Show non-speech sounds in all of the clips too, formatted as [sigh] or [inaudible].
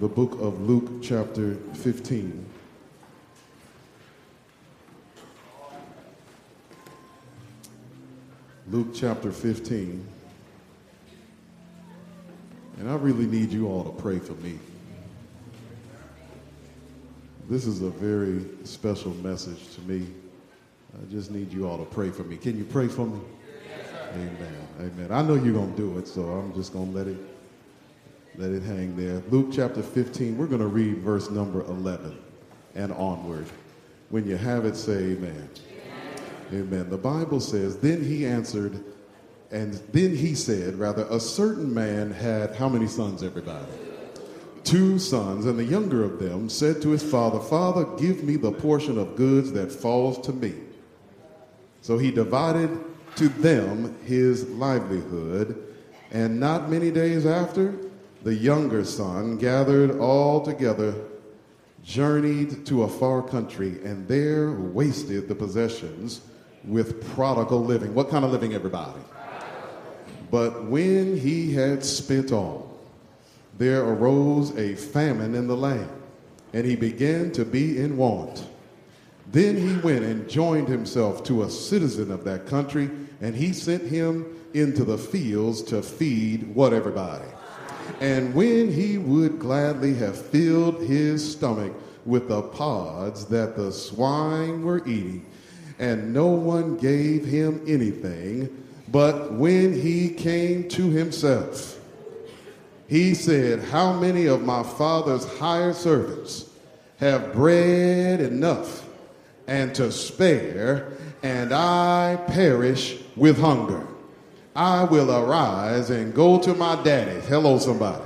the book of Luke, chapter 15. Luke chapter 15. And I really need you all to pray for me. This is a very special message to me. I just need you all to pray for me. Can you pray for me? Amen. Amen. I know you're going to do it, so I'm just going to let it let it hang there. Luke chapter 15, we're going to read verse number 11 and onward. When you have it, say amen. amen. Amen. The Bible says, Then he answered, and then he said, rather, a certain man had how many sons, everybody? Two sons, and the younger of them said to his father, Father, give me the portion of goods that falls to me. So he divided to them his livelihood, and not many days after, the younger son gathered all together, journeyed to a far country, and there wasted the possessions with prodigal living. What kind of living, everybody? But when he had spent all, there arose a famine in the land, and he began to be in want. Then he went and joined himself to a citizen of that country, and he sent him into the fields to feed what everybody? And when he would gladly have filled his stomach with the pods that the swine were eating, and no one gave him anything, but when he came to himself, he said, How many of my father's hired servants have bread enough and to spare, and I perish with hunger? I will arise and go to my daddy. Hello, somebody.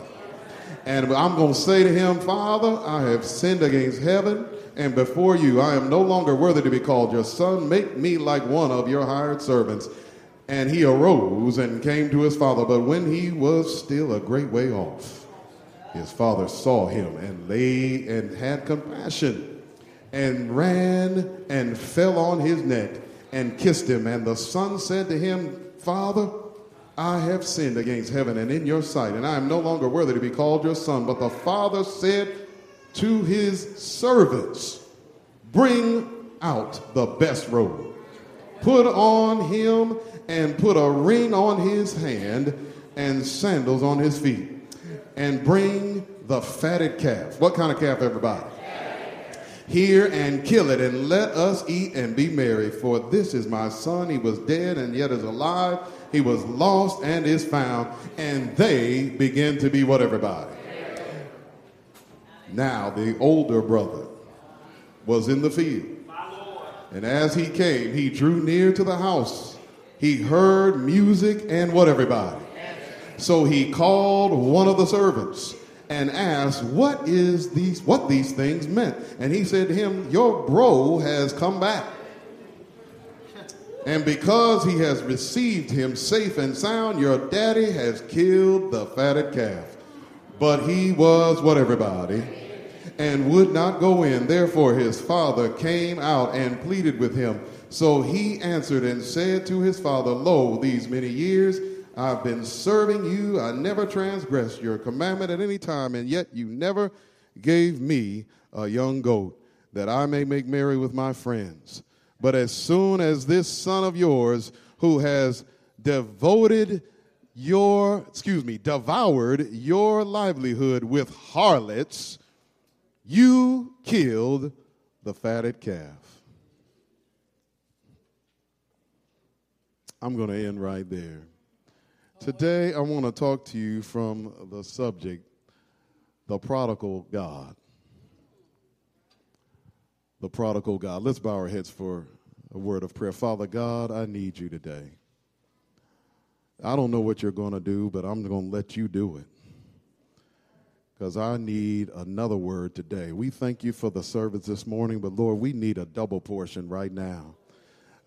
And I'm going to say to him, Father, I have sinned against heaven and before you. I am no longer worthy to be called your son. Make me like one of your hired servants. And he arose and came to his father. But when he was still a great way off, his father saw him and lay and had compassion and ran and fell on his neck and kissed him. And the son said to him, Father, I have sinned against heaven and in your sight, and I am no longer worthy to be called your son. But the father said to his servants, Bring out the best robe, put on him, and put a ring on his hand and sandals on his feet, and bring the fatted calf. What kind of calf, everybody? Here and kill it, and let us eat and be merry. For this is my son. He was dead and yet is alive. He was lost and is found. And they begin to be what, everybody? Now, the older brother was in the field. And as he came, he drew near to the house. He heard music and what, everybody? So he called one of the servants and asked what is these what these things meant? And he said to him your bro has come back. And because he has received him safe and sound your daddy has killed the fatted calf. But he was what everybody? And would not go in. Therefore his father came out and pleaded with him. So he answered and said to his father lo these many years I've been serving you. I never transgressed your commandment at any time, and yet you never gave me a young goat that I may make merry with my friends. But as soon as this son of yours, who has devoted your, excuse me, devoured your livelihood with harlots, you killed the fatted calf. I'm going to end right there. Today, I want to talk to you from the subject, the prodigal God. The prodigal God. Let's bow our heads for a word of prayer. Father God, I need you today. I don't know what you're going to do, but I'm going to let you do it. Because I need another word today. We thank you for the service this morning, but Lord, we need a double portion right now.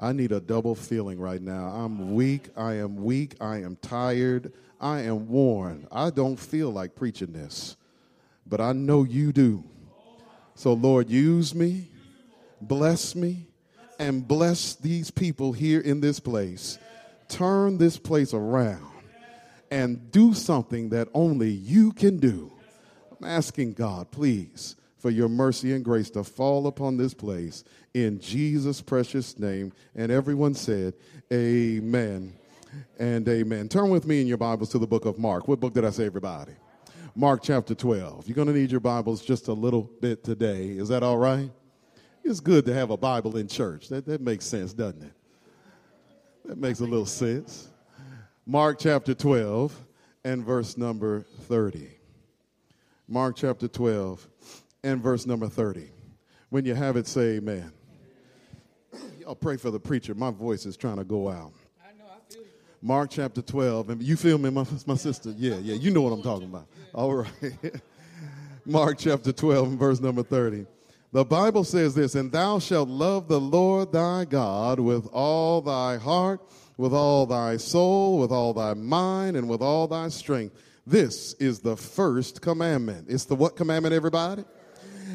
I need a double feeling right now. I'm weak. I am weak. I am tired. I am worn. I don't feel like preaching this, but I know you do. So, Lord, use me, bless me, and bless these people here in this place. Turn this place around and do something that only you can do. I'm asking God, please, for your mercy and grace to fall upon this place in Jesus' precious name. And everyone said, Amen and amen. Turn with me in your Bibles to the book of Mark. What book did I say, everybody? Mark chapter 12. You're going to need your Bibles just a little bit today. Is that all right? It's good to have a Bible in church. That, that makes sense, doesn't it? That makes a little sense. Mark chapter 12 and verse number 30. Mark chapter 12 and verse number 30. When you have it, say amen. Y'all pray for the preacher. My voice is trying to go out. Mark chapter 12. And you feel me, my, my sister? Yeah, yeah, you know what I'm talking about. All right. [laughs] Mark chapter 12 and verse number 30. The Bible says this, and thou shalt love the Lord thy God with all thy heart, with all thy soul, with all thy mind, and with all thy strength. This is the first commandment. It's the what commandment, everybody?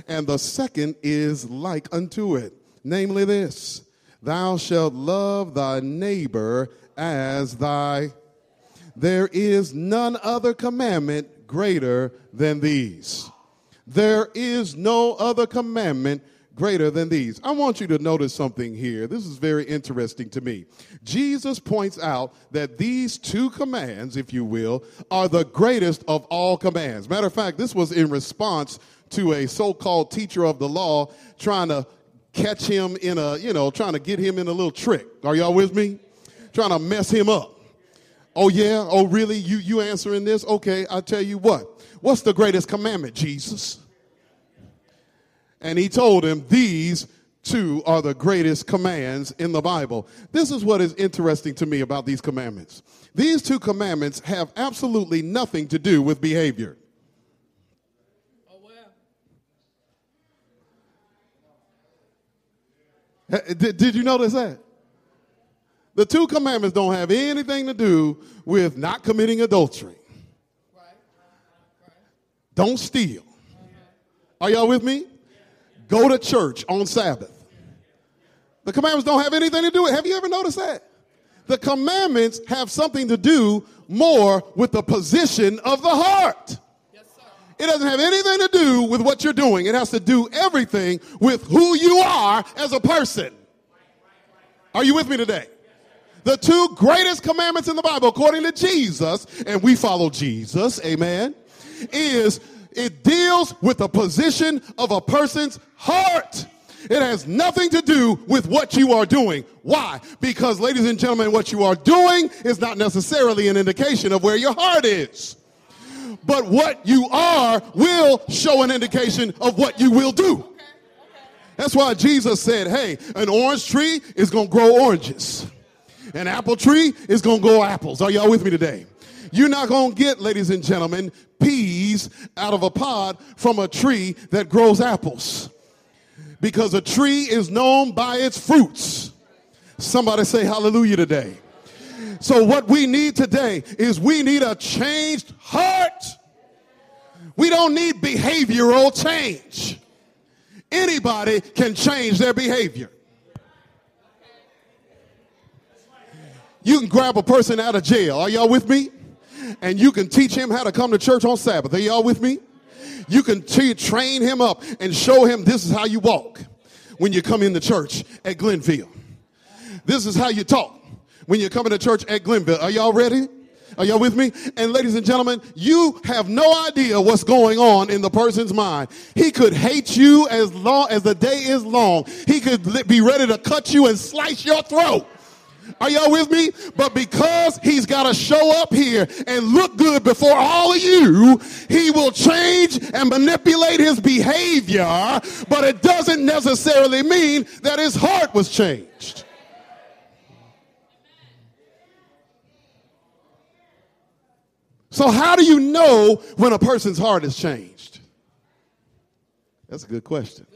And the second is like unto it, namely this Thou shalt love thy neighbor as thy. There is none other commandment greater than these. There is no other commandment greater than these. I want you to notice something here. This is very interesting to me. Jesus points out that these two commands, if you will, are the greatest of all commands. Matter of fact, this was in response to a so called teacher of the law trying to catch him in a, you know, trying to get him in a little trick. Are y'all with me? Trying to mess him up. Oh, yeah? Oh, really? You, you answering this? Okay, I'll tell you what. What's the greatest commandment, Jesus? And he told him, These two are the greatest commands in the Bible. This is what is interesting to me about these commandments. These two commandments have absolutely nothing to do with behavior. Oh, well. Did, did you notice that? The two commandments don't have anything to do with not committing adultery. Don't steal. Are y'all with me? Go to church on Sabbath. The commandments don't have anything to do with it. Have you ever noticed that? The commandments have something to do more with the position of the heart. It doesn't have anything to do with what you're doing. It has to do everything with who you are as a person. Are you with me today? The two greatest commandments in the Bible, according to Jesus, and we follow Jesus, amen, is it deals with the position of a person's heart. It has nothing to do with what you are doing. Why? Because, ladies and gentlemen, what you are doing is not necessarily an indication of where your heart is. But what you are will show an indication of what you will do. That's why Jesus said, hey, an orange tree is going to grow oranges. An apple tree is going to grow apples. Are y'all with me today? You're not going to get, ladies and gentlemen, peas out of a pod from a tree that grows apples. Because a tree is known by its fruits. Somebody say hallelujah today. So, what we need today is we need a changed heart. We don't need behavioral change. Anybody can change their behavior. You can grab a person out of jail. Are y'all with me? and you can teach him how to come to church on Sabbath. Are y'all with me? You can t- train him up and show him this is how you walk when you come into church at Glenville. This is how you talk when you're coming to church at Glenville. Are y'all ready? Are y'all with me? And ladies and gentlemen, you have no idea what's going on in the person's mind. He could hate you as long as the day is long. He could be ready to cut you and slice your throat. Are y'all with me? But because he's got to show up here and look good before all of you, he will change and manipulate his behavior, but it doesn't necessarily mean that his heart was changed. So, how do you know when a person's heart is changed? That's a good question.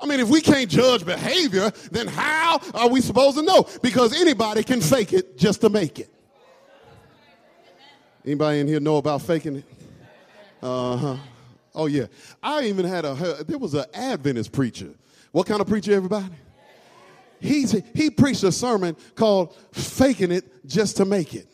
I mean, if we can't judge behavior, then how are we supposed to know? Because anybody can fake it just to make it. Anybody in here know about faking it? Uh huh. Oh yeah. I even had a there was an Adventist preacher. What kind of preacher, everybody? He's, he preached a sermon called Faking It Just to Make It.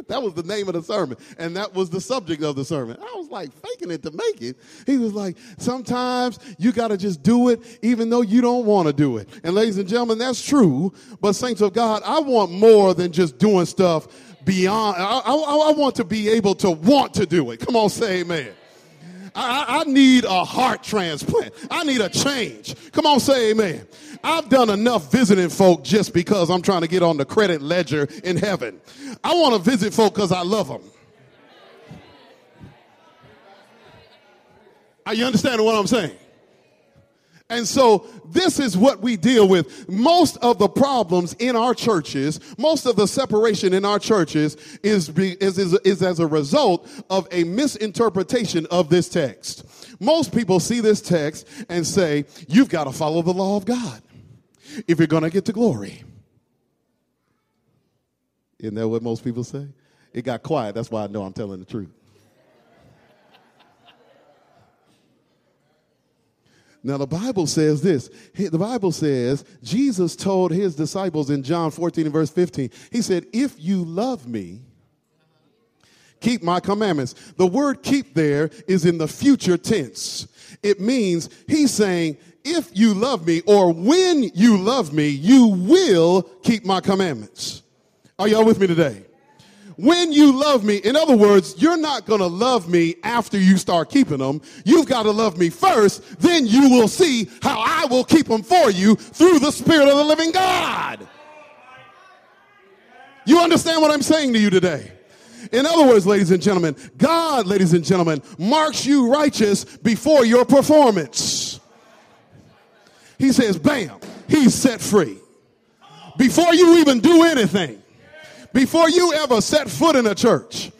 [laughs] that was the name of the sermon. And that was the subject of the sermon. I was like, faking it to make it. He was like, sometimes you got to just do it even though you don't want to do it. And ladies and gentlemen, that's true. But saints of God, I want more than just doing stuff beyond. I, I, I want to be able to want to do it. Come on, say amen. I, I, need a heart transplant. I need a change. Come on, say amen. I've done enough visiting folk just because I'm trying to get on the credit ledger in heaven. I want to visit folk because I love them. Are you understanding what I'm saying? And so this is what we deal with. Most of the problems in our churches, most of the separation in our churches is, is, is, is as a result of a misinterpretation of this text. Most people see this text and say, you've got to follow the law of God if you're going to get to glory. Isn't that what most people say? It got quiet. That's why I know I'm telling the truth. Now, the Bible says this. The Bible says Jesus told his disciples in John 14 and verse 15, He said, If you love me, keep my commandments. The word keep there is in the future tense. It means He's saying, If you love me, or when you love me, you will keep my commandments. Are y'all with me today? when you love me, in other words, you're not going to love me after you start keeping them. You've got to love me first. Then you will see how I will keep them for you through the Spirit of the living God. You understand what I'm saying to you today? In other words, ladies and gentlemen, God, ladies and gentlemen, marks you righteous before your performance. He says, bam, he's set free. Before you even do anything. Before you ever set foot in a church,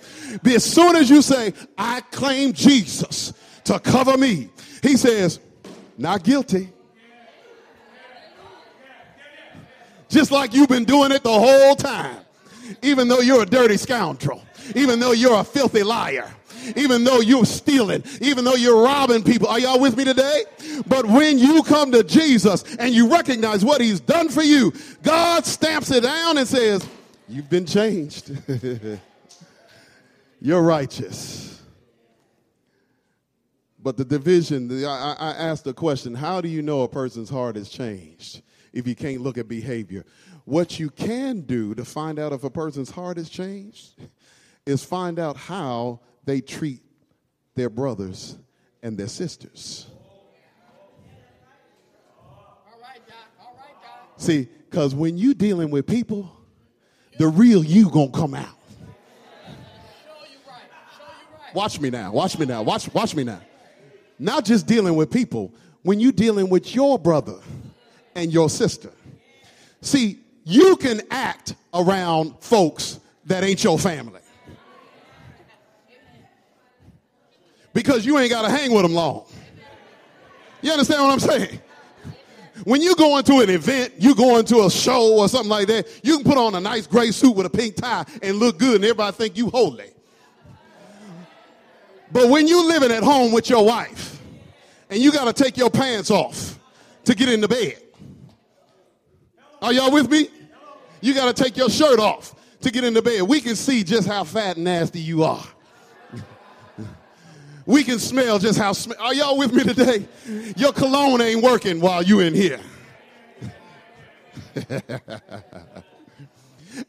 as soon as you say, I claim Jesus to cover me, he says, not guilty. Just like you've been doing it the whole time, even though you're a dirty scoundrel, even though you're a filthy liar, even though you're stealing, even though you're robbing people. Are y'all with me today? But when you come to Jesus and you recognize what he's done for you, God stamps it down and says, You've been changed. [laughs] You're righteous. But the division, I, I asked the question how do you know a person's heart has changed if you can't look at behavior? What you can do to find out if a person's heart has changed is find out how they treat their brothers and their sisters. See, because when you're dealing with people, the real you gonna come out. Watch me now. Watch me now. Watch, watch me now. Not just dealing with people, when you're dealing with your brother and your sister. See, you can act around folks that ain't your family. Because you ain't got to hang with them long. You understand what I'm saying? When you go into an event, you go into a show or something like that, you can put on a nice gray suit with a pink tie and look good and everybody think you holy. But when you living at home with your wife and you got to take your pants off to get into bed. Are y'all with me? You got to take your shirt off to get into bed. We can see just how fat and nasty you are we can smell just how. Sm- Are y'all with me today? Your cologne ain't working while you in here. [laughs]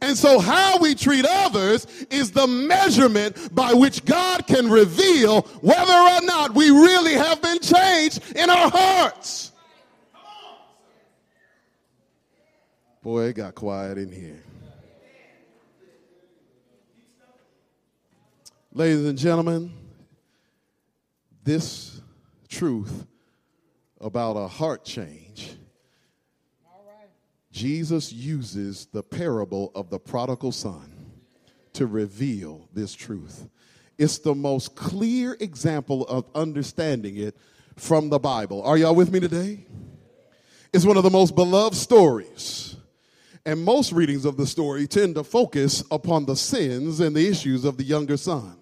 and so, how we treat others is the measurement by which God can reveal whether or not we really have been changed in our hearts. Boy, it got quiet in here. Ladies and gentlemen, this truth about a heart change, Jesus uses the parable of the prodigal son to reveal this truth. It's the most clear example of understanding it from the Bible. Are y'all with me today? It's one of the most beloved stories. And most readings of the story tend to focus upon the sins and the issues of the younger son.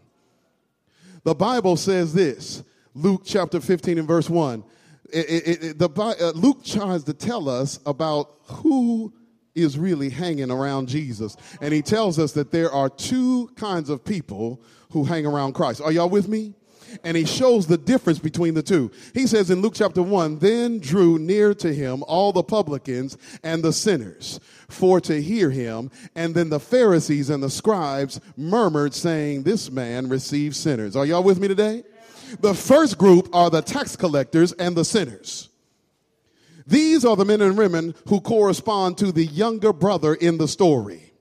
The Bible says this Luke chapter 15 and verse 1. It, it, it, the, uh, Luke tries to tell us about who is really hanging around Jesus. And he tells us that there are two kinds of people who hang around Christ. Are y'all with me? And he shows the difference between the two. He says in Luke chapter 1 Then drew near to him all the publicans and the sinners for to hear him. And then the Pharisees and the scribes murmured, saying, This man receives sinners. Are y'all with me today? The first group are the tax collectors and the sinners. These are the men and women who correspond to the younger brother in the story.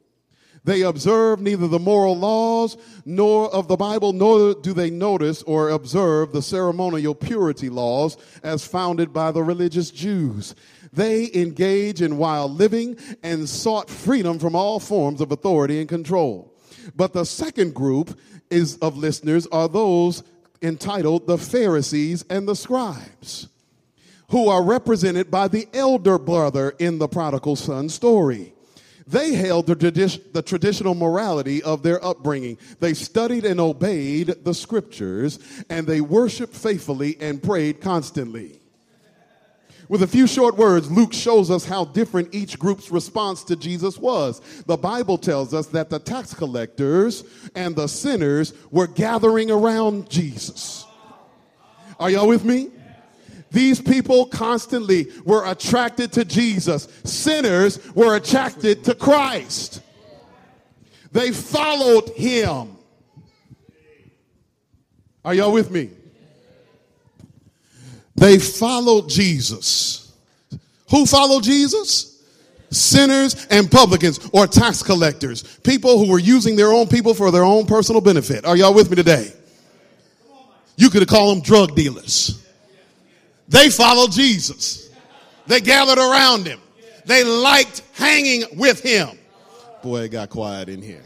They observe neither the moral laws nor of the Bible, nor do they notice or observe the ceremonial purity laws as founded by the religious Jews. They engage in wild living and sought freedom from all forms of authority and control. But the second group is of listeners are those entitled the Pharisees and the scribes, who are represented by the elder brother in the prodigal son story. They held the, tradi- the, traditional morality of their upbringing. They studied and obeyed the scriptures, and they worshiped faithfully and prayed constantly. With a few short words, Luke shows us how different each group's response to Jesus was. The Bible tells us that the tax collectors and the sinners were gathering around Jesus. Are y'all with me? These people constantly were attracted to Jesus. Sinners were attracted to Christ. They followed him. Are y'all with me? They followed Jesus. Who followed Jesus? Sinners and publicans or tax collectors. People who were using their own people for their own personal benefit. Are y'all with me today? You could call them drug dealers. They followed Jesus. They gathered around him. They liked hanging with him. Boy, it got quiet in here.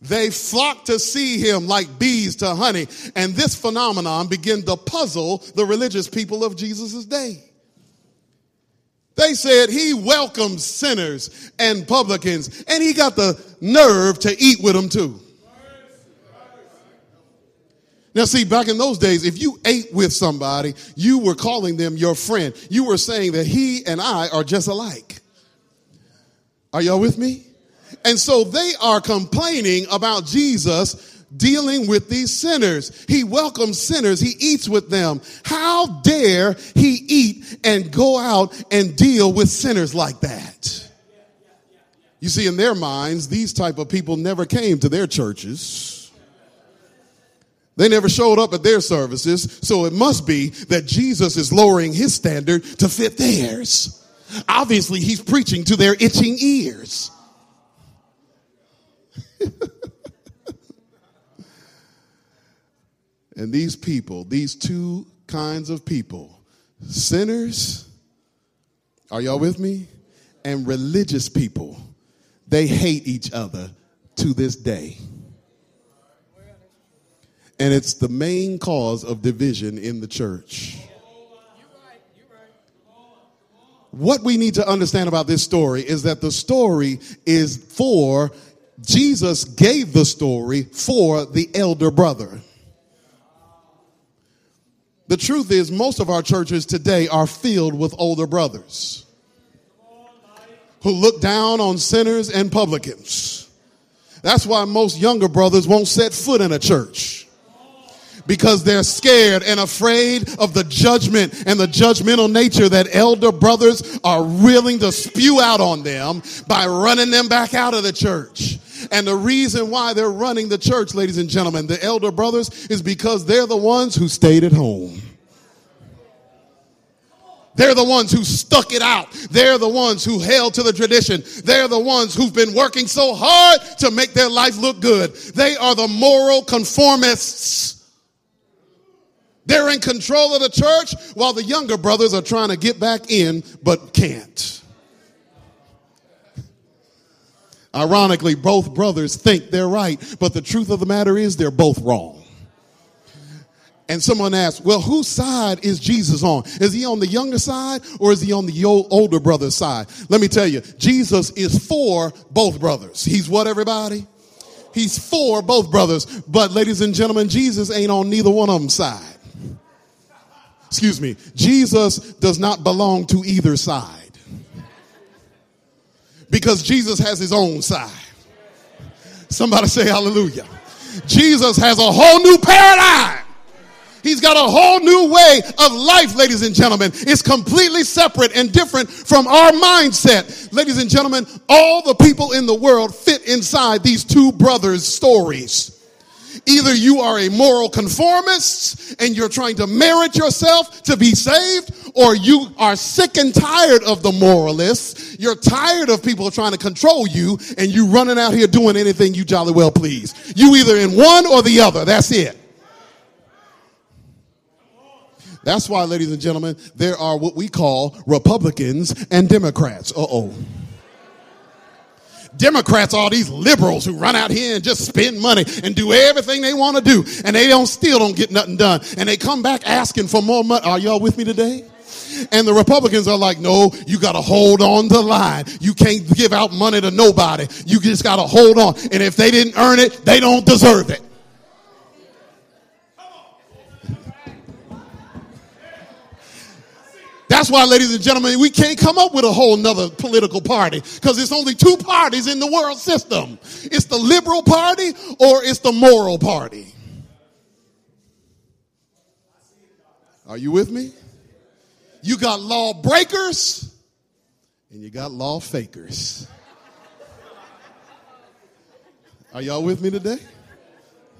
They flocked to see him like bees to honey. And this phenomenon began to puzzle the religious people of Jesus' day. They said he welcomes sinners and publicans, and he got the nerve to eat with them too. Now, see, back in those days, if you ate with somebody, you were calling them your friend. You were saying that he and I are just alike. Are y'all with me? And so they are complaining about Jesus dealing with these sinners. He welcomes sinners, he eats with them. How dare he eat and go out and deal with sinners like that? You see, in their minds, these type of people never came to their churches. They never showed up at their services, so it must be that Jesus is lowering his standard to fit theirs. Obviously, he's preaching to their itching ears. [laughs] and these people, these two kinds of people, sinners, are y'all with me? And religious people, they hate each other to this day. And it's the main cause of division in the church. What we need to understand about this story is that the story is for Jesus gave the story for the elder brother. The truth is, most of our churches today are filled with older brothers who look down on sinners and publicans. That's why most younger brothers won't set foot in a church because they're scared and afraid of the judgment and the judgmental nature that elder brothers are willing to spew out on them by running them back out of the church. And the reason why they're running the church, ladies and gentlemen, the elder brothers, is because they're the ones who stayed at home. They're the ones who stuck it out. They're the ones who held to the tradition. They're the ones who've been working so hard to make their life look good. They are the moral conformists. They're in control of the church while the younger brothers are trying to get back in but can't. Ironically, both brothers think they're right, but the truth of the matter is they're both wrong. And someone asks, well, whose side is Jesus on? Is he on the younger side or is he on the older brother's side? Let me tell you, Jesus is for both brothers. He's what, everybody? He's for both brothers. But, ladies and gentlemen, Jesus ain't on neither one of them side excuse me, Jesus does not belong to either side. Because Jesus has his own side. Somebody say hallelujah. Jesus has a whole new paradigm. He's got a whole new way of life, ladies and gentlemen. It's completely separate and different from our mindset. Ladies and gentlemen, all the people in the world fit inside these two brothers' stories. Either you are a moral conformist and you're trying to merit yourself to be saved, or you are sick and tired of the moralists. You're tired of people trying to control you and you running out here doing anything you jolly well please. You either in one or the other. That's it. That's why, ladies and gentlemen, there are what we call Republicans and Democrats. Uh oh. Democrats are these liberals who run out here and just spend money and do everything they want to do, and they don't still don't get nothing done, and they come back asking for more money. Are y'all with me today? And the Republicans are like, no, you got to hold on the line. You can't give out money to nobody. You just got to hold on. And if they didn't earn it, they don't deserve it. That's why, ladies and gentlemen, we can't come up with a whole nother political party because it's only two parties in the world system. It's the liberal party or it's the moral party. Are you with me? You got law breakers and you got law fakers. Are y'all with me today?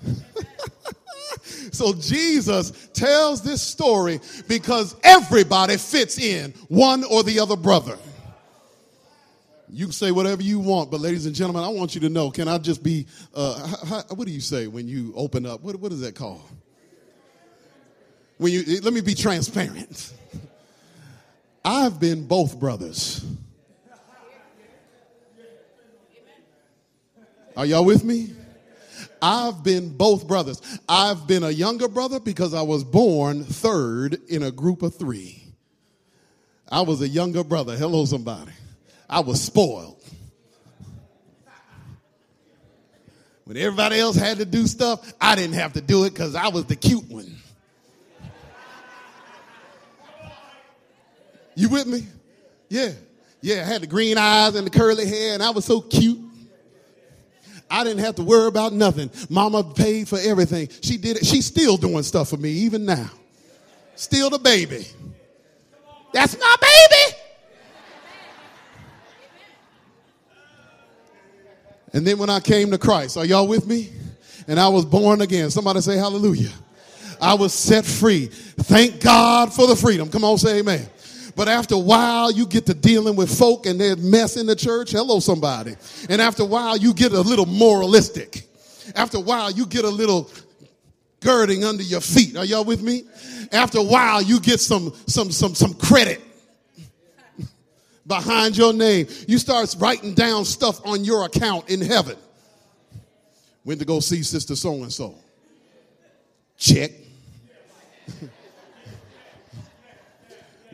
[laughs] So Jesus tells this story because everybody fits in one or the other brother. You can say whatever you want, but ladies and gentlemen, I want you to know. Can I just be? Uh, how, what do you say when you open up? What, what is that called? When you let me be transparent. I've been both brothers. Are y'all with me? I've been both brothers. I've been a younger brother because I was born third in a group of three. I was a younger brother. Hello, somebody. I was spoiled. When everybody else had to do stuff, I didn't have to do it because I was the cute one. You with me? Yeah. Yeah, I had the green eyes and the curly hair, and I was so cute. I didn't have to worry about nothing. Mama paid for everything. She did it. She's still doing stuff for me even now. Still the baby. That's my baby. And then when I came to Christ, are y'all with me? And I was born again. Somebody say hallelujah. I was set free. Thank God for the freedom. Come on, say amen. But after a while, you get to dealing with folk and there's mess in the church. Hello, somebody. And after a while, you get a little moralistic. After a while, you get a little girding under your feet. Are y'all with me? After a while, you get some, some, some, some credit [laughs] behind your name. You start writing down stuff on your account in heaven. Went to go see Sister So and so. Check. [laughs]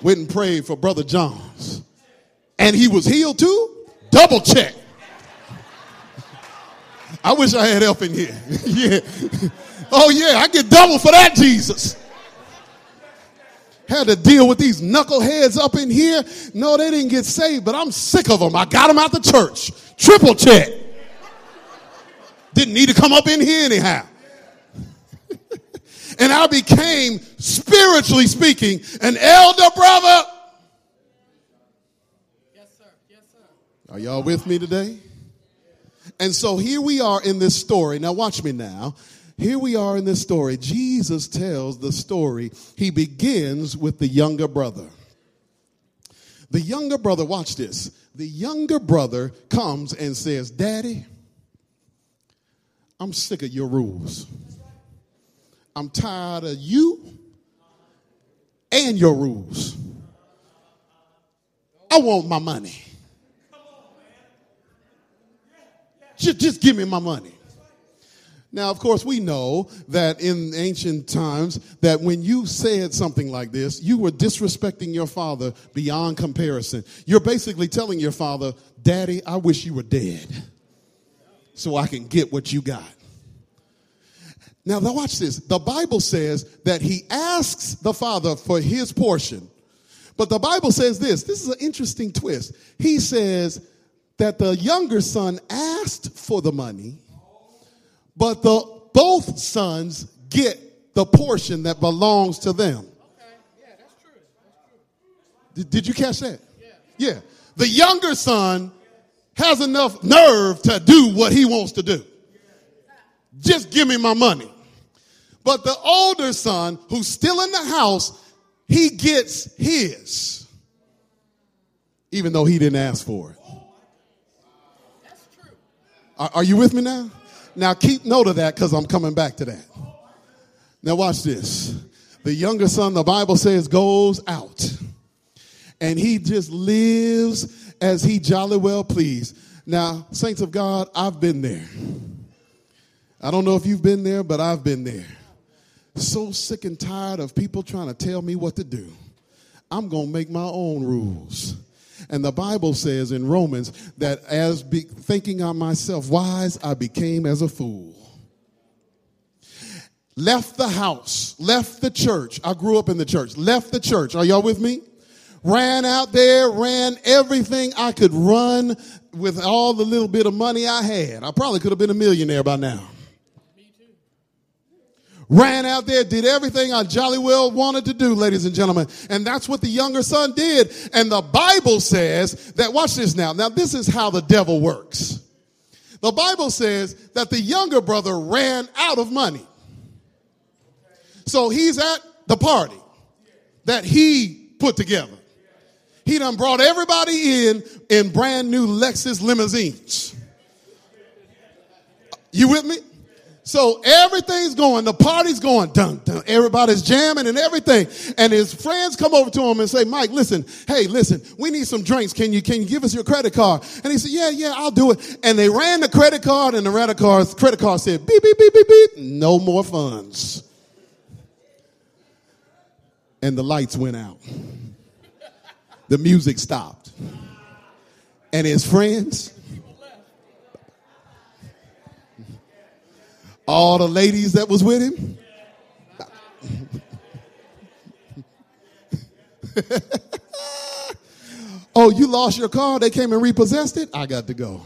went and prayed for Brother Johns. And he was healed too? Double check. I wish I had help in here. [laughs] yeah. Oh, yeah, I get double for that, Jesus. Had to deal with these knuckleheads up in here. No, they didn't get saved, but I'm sick of them. I got them out the church. Triple check. Didn't need to come up in here anyhow [laughs] and I became, spiritually speaking, an elder brother. Yes, sir. Yes, sir. Are y'all with me today? And so here we are in this story. Now, watch me now. Here we are in this story. Jesus tells the story. He begins with the younger brother. The younger brother, watch this. The younger brother comes and says, Daddy, I'm sick of your rules. I'm tired of you and your rules. I want my money. Just, just give me my money. Now, of course, we know that in ancient times that when you said something like this, you were disrespecting your father beyond comparison. You're basically telling your father, Daddy, I wish you were dead so I can get what you got. Now, watch this. The Bible says that he asks the father for his portion. But the Bible says this this is an interesting twist. He says, that the younger son asked for the money, but the both sons get the portion that belongs to them. Okay, yeah, that's Did, did you catch that? Yeah. Yeah. The younger son has enough nerve to do what he wants to do. Just give me my money. But the older son, who's still in the house, he gets his, even though he didn't ask for it. Are, are you with me now? Now keep note of that because I'm coming back to that. Now watch this. The younger son, the Bible says, goes out and he just lives as he jolly well please. Now, saints of God, I've been there. I don't know if you've been there, but I've been there. So sick and tired of people trying to tell me what to do. I'm going to make my own rules. And the Bible says in Romans that as be, thinking on myself wise, I became as a fool. Left the house, left the church. I grew up in the church. Left the church. Are y'all with me? ran out there, ran everything I could run with all the little bit of money I had. I probably could have been a millionaire by now. Ran out there, did everything I jolly well wanted to do, ladies and gentlemen. And that's what the younger son did. And the Bible says that, watch this now. Now, this is how the devil works. The Bible says that the younger brother ran out of money. So he's at the party that he put together. He done brought everybody in in brand new Lexus limousines. You with me? So everything's going, the party's going, dun, dun, everybody's jamming and everything. And his friends come over to him and say, Mike, listen, hey, listen, we need some drinks. Can you, can you give us your credit card? And he said, yeah, yeah, I'll do it. And they ran the credit card and the credit card, credit card said, beep, beep, beep, beep, beep, no more funds. And the lights went out the music stopped. And his friends, all the ladies that was with him, [laughs] oh, you lost your car? They came and repossessed it? I got to go.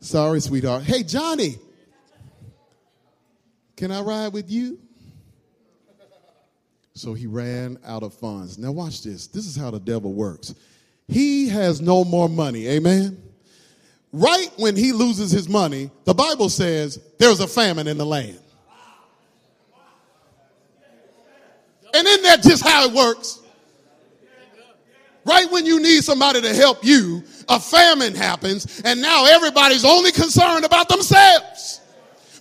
Sorry, sweetheart. Hey, Johnny, can I ride with you? So he ran out of funds. Now, watch this. This is how the devil works. He has no more money. Amen. Right when he loses his money, the Bible says there's a famine in the land. And isn't that just how it works? Right when you need somebody to help you, a famine happens, and now everybody's only concerned about themselves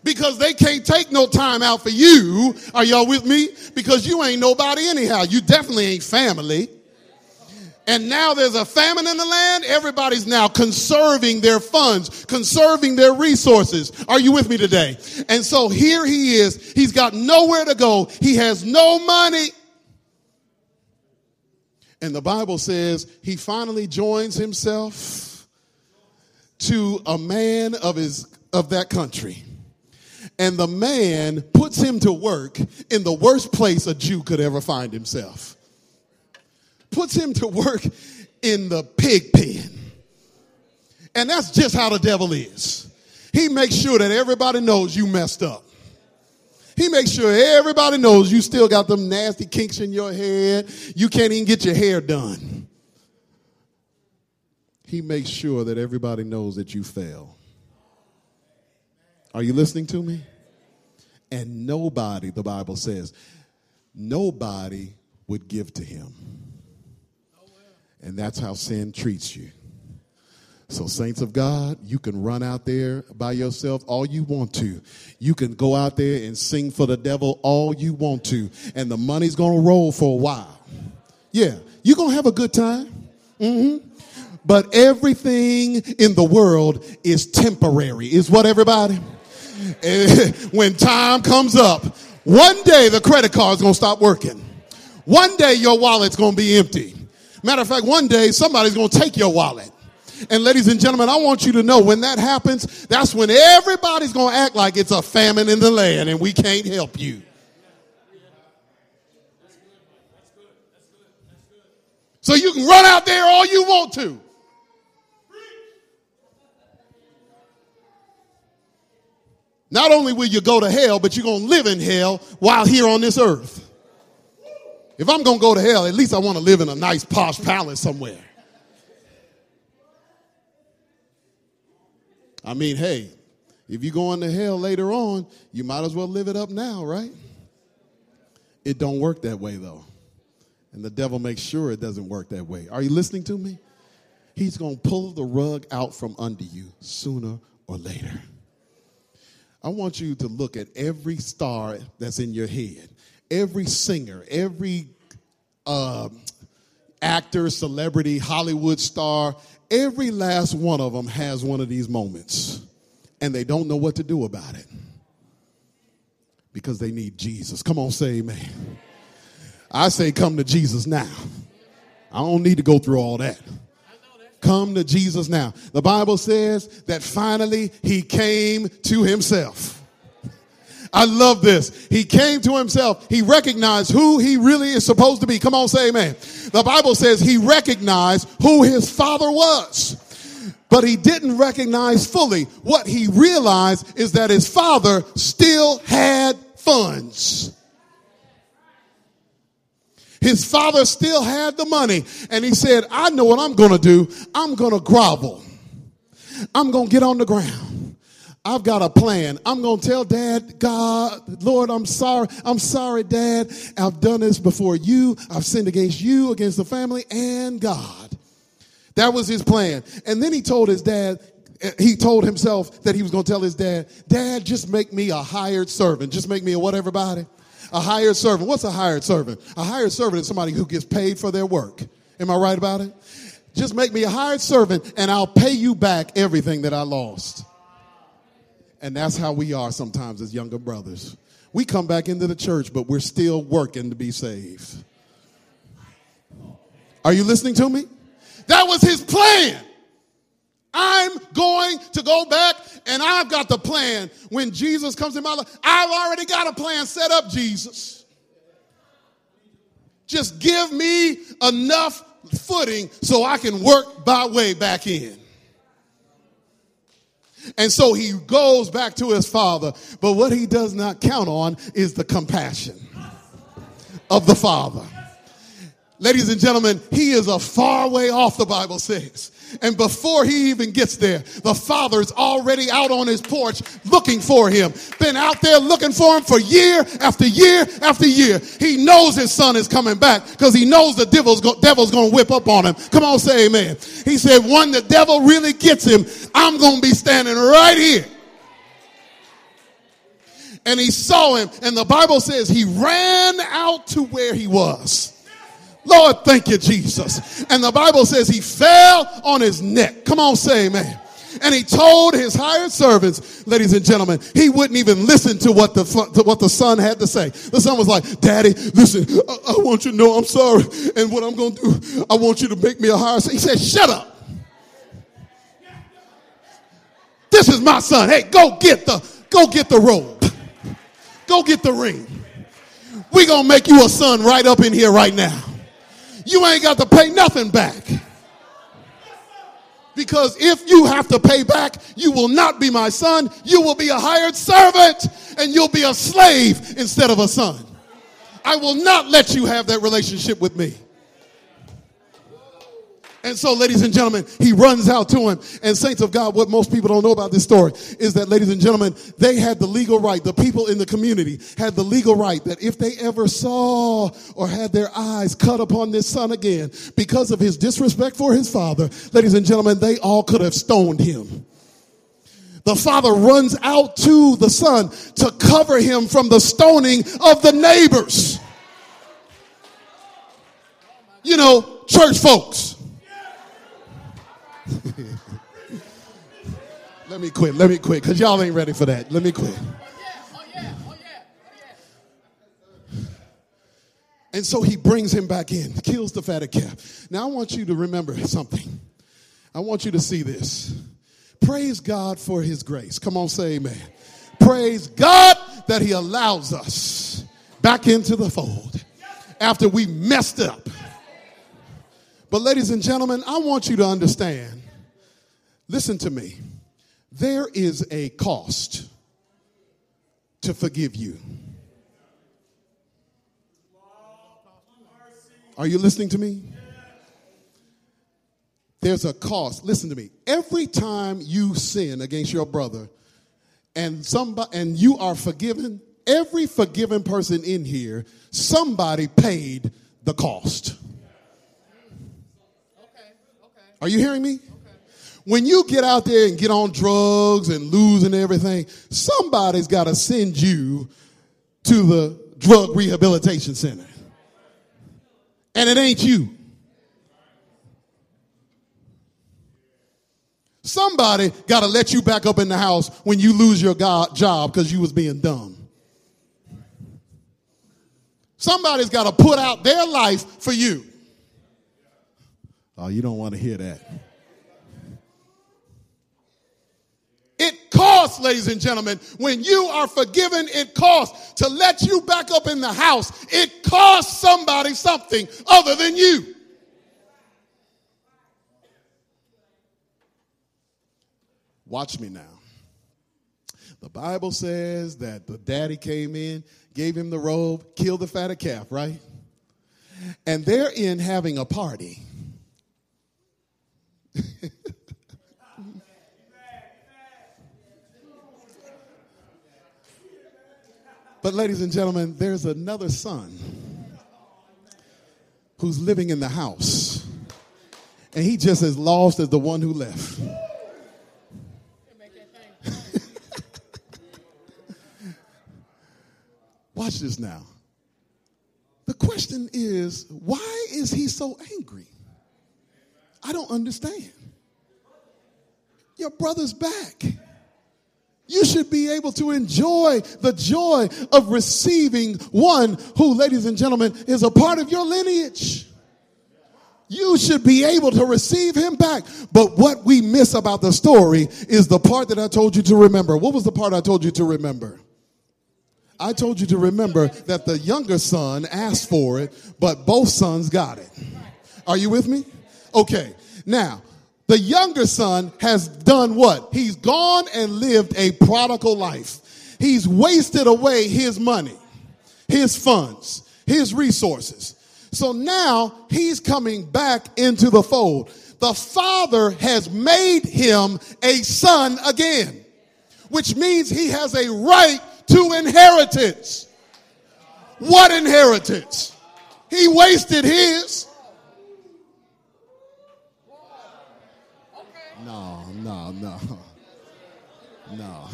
because they can't take no time out for you. Are y'all with me? Because you ain't nobody anyhow. You definitely ain't family. And now there's a famine in the land. Everybody's now conserving their funds, conserving their resources. Are you with me today? And so here he is. He's got nowhere to go. He has no money. And the Bible says he finally joins himself to a man of his of that country and the man puts him to work in the worst place a Jew could ever find himself. Puts him to work in the pig pen. And that's just how the devil is. He makes sure that everybody knows you messed up. He makes sure everybody knows you still got them nasty kinks in your head. You can't even get your hair done. He makes sure that everybody knows that you fail. Are you listening to me? And nobody, the Bible says, nobody would give to him. And that's how sin treats you. So, saints of God, you can run out there by yourself all you want to. You can go out there and sing for the devil all you want to, and the money's gonna roll for a while. Yeah, you're gonna have a good time. Mm-hmm. But everything in the world is temporary, is what everybody? [laughs] when time comes up, one day the credit card's gonna stop working. One day your wallet's gonna be empty. Matter of fact, one day somebody's gonna take your wallet. And ladies and gentlemen, I want you to know when that happens, that's when everybody's gonna act like it's a famine in the land and we can't help you. So you can run out there all you want to. Not only will you go to hell, but you're going to live in hell while here on this earth. If I'm going to go to hell, at least I want to live in a nice posh palace somewhere. I mean, hey, if you're going to hell later on, you might as well live it up now, right? It don't work that way though. And the devil makes sure it doesn't work that way. Are you listening to me? He's going to pull the rug out from under you sooner or later. I want you to look at every star that's in your head, every singer, every uh, actor, celebrity, Hollywood star, every last one of them has one of these moments, and they don't know what to do about it because they need Jesus. Come on, say amen. I say, come to Jesus now. I don't need to go through all that. Come to Jesus now. The Bible says that finally he came to himself. I love this. He came to himself. He recognized who he really is supposed to be. Come on, say amen. The Bible says he recognized who his father was. But he didn't recognize fully. What he realized is that his father still had funds. His father still had the money. And he said, I know what I'm going to do. I'm going to grovel. I'm going to get on the ground. I've got a plan. I'm going to tell dad, God, Lord, I'm sorry. I'm sorry, dad. I've done this before you. I've sinned against you, against the family, and God. That was his plan. And then he told his dad, he told himself that he was going to tell his dad, Dad, just make me a hired servant. Just make me a what, everybody? A hired servant. What's a hired servant? A hired servant is somebody who gets paid for their work. Am I right about it? Just make me a hired servant and I'll pay you back everything that I lost. And that's how we are sometimes as younger brothers. We come back into the church, but we're still working to be saved. Are you listening to me? That was his plan. I'm going to go back and I've got the plan. When Jesus comes in my life, I've already got a plan set up, Jesus. Just give me enough footing so I can work my way back in. And so he goes back to his father. But what he does not count on is the compassion of the father. Ladies and gentlemen, he is a far way off, the Bible says. And before he even gets there, the father's already out on his porch looking for him. Been out there looking for him for year after year after year. He knows his son is coming back because he knows the devil's, go- devil's going to whip up on him. Come on, say amen. He said, when the devil really gets him, I'm going to be standing right here. And he saw him, and the Bible says he ran out to where he was. Lord, thank you, Jesus. And the Bible says he fell on his neck. Come on, say amen. And he told his hired servants, ladies and gentlemen, he wouldn't even listen to what the to what the son had to say. The son was like, "Daddy, listen, I, I want you to know I'm sorry, and what I'm going to do, I want you to make me a hire." He said, "Shut up. This is my son. Hey, go get the go get the robe, go get the ring. We gonna make you a son right up in here right now." You ain't got to pay nothing back. Because if you have to pay back, you will not be my son. You will be a hired servant and you'll be a slave instead of a son. I will not let you have that relationship with me. And so, ladies and gentlemen, he runs out to him. And, saints of God, what most people don't know about this story is that, ladies and gentlemen, they had the legal right, the people in the community had the legal right that if they ever saw or had their eyes cut upon this son again because of his disrespect for his father, ladies and gentlemen, they all could have stoned him. The father runs out to the son to cover him from the stoning of the neighbors. You know, church folks. [laughs] let me quit. Let me quit because y'all ain't ready for that. Let me quit. And so he brings him back in, kills the fatted calf. Now I want you to remember something. I want you to see this. Praise God for his grace. Come on, say amen. Praise God that he allows us back into the fold after we messed up. But, ladies and gentlemen, I want you to understand listen to me. There is a cost to forgive you. Are you listening to me? There's a cost. Listen to me. Every time you sin against your brother and somebody and you are forgiven, every forgiven person in here, somebody paid the cost. Are you hearing me? When you get out there and get on drugs and lose and everything, somebody's got to send you to the drug rehabilitation center. And it ain't you. Somebody got to let you back up in the house when you lose your job because you was being dumb. Somebody's got to put out their life for you. Oh, you don't want to hear that. It costs, ladies and gentlemen, when you are forgiven, it costs to let you back up in the house. It costs somebody something other than you. Watch me now. The Bible says that the daddy came in, gave him the robe, killed the fatted calf, right? And they're in having a party. [laughs] but, ladies and gentlemen, there's another son who's living in the house, and he just as lost as the one who left. [laughs] Watch this now. The question is, why is he so angry? I don't understand. Your brother's back. You should be able to enjoy the joy of receiving one who, ladies and gentlemen, is a part of your lineage. You should be able to receive him back. But what we miss about the story is the part that I told you to remember. What was the part I told you to remember? I told you to remember that the younger son asked for it, but both sons got it. Are you with me? Okay. Now, the younger son has done what? He's gone and lived a prodigal life. He's wasted away his money, his funds, his resources. So now he's coming back into the fold. The father has made him a son again, which means he has a right to inheritance. What inheritance? He wasted his. No, no, no. No.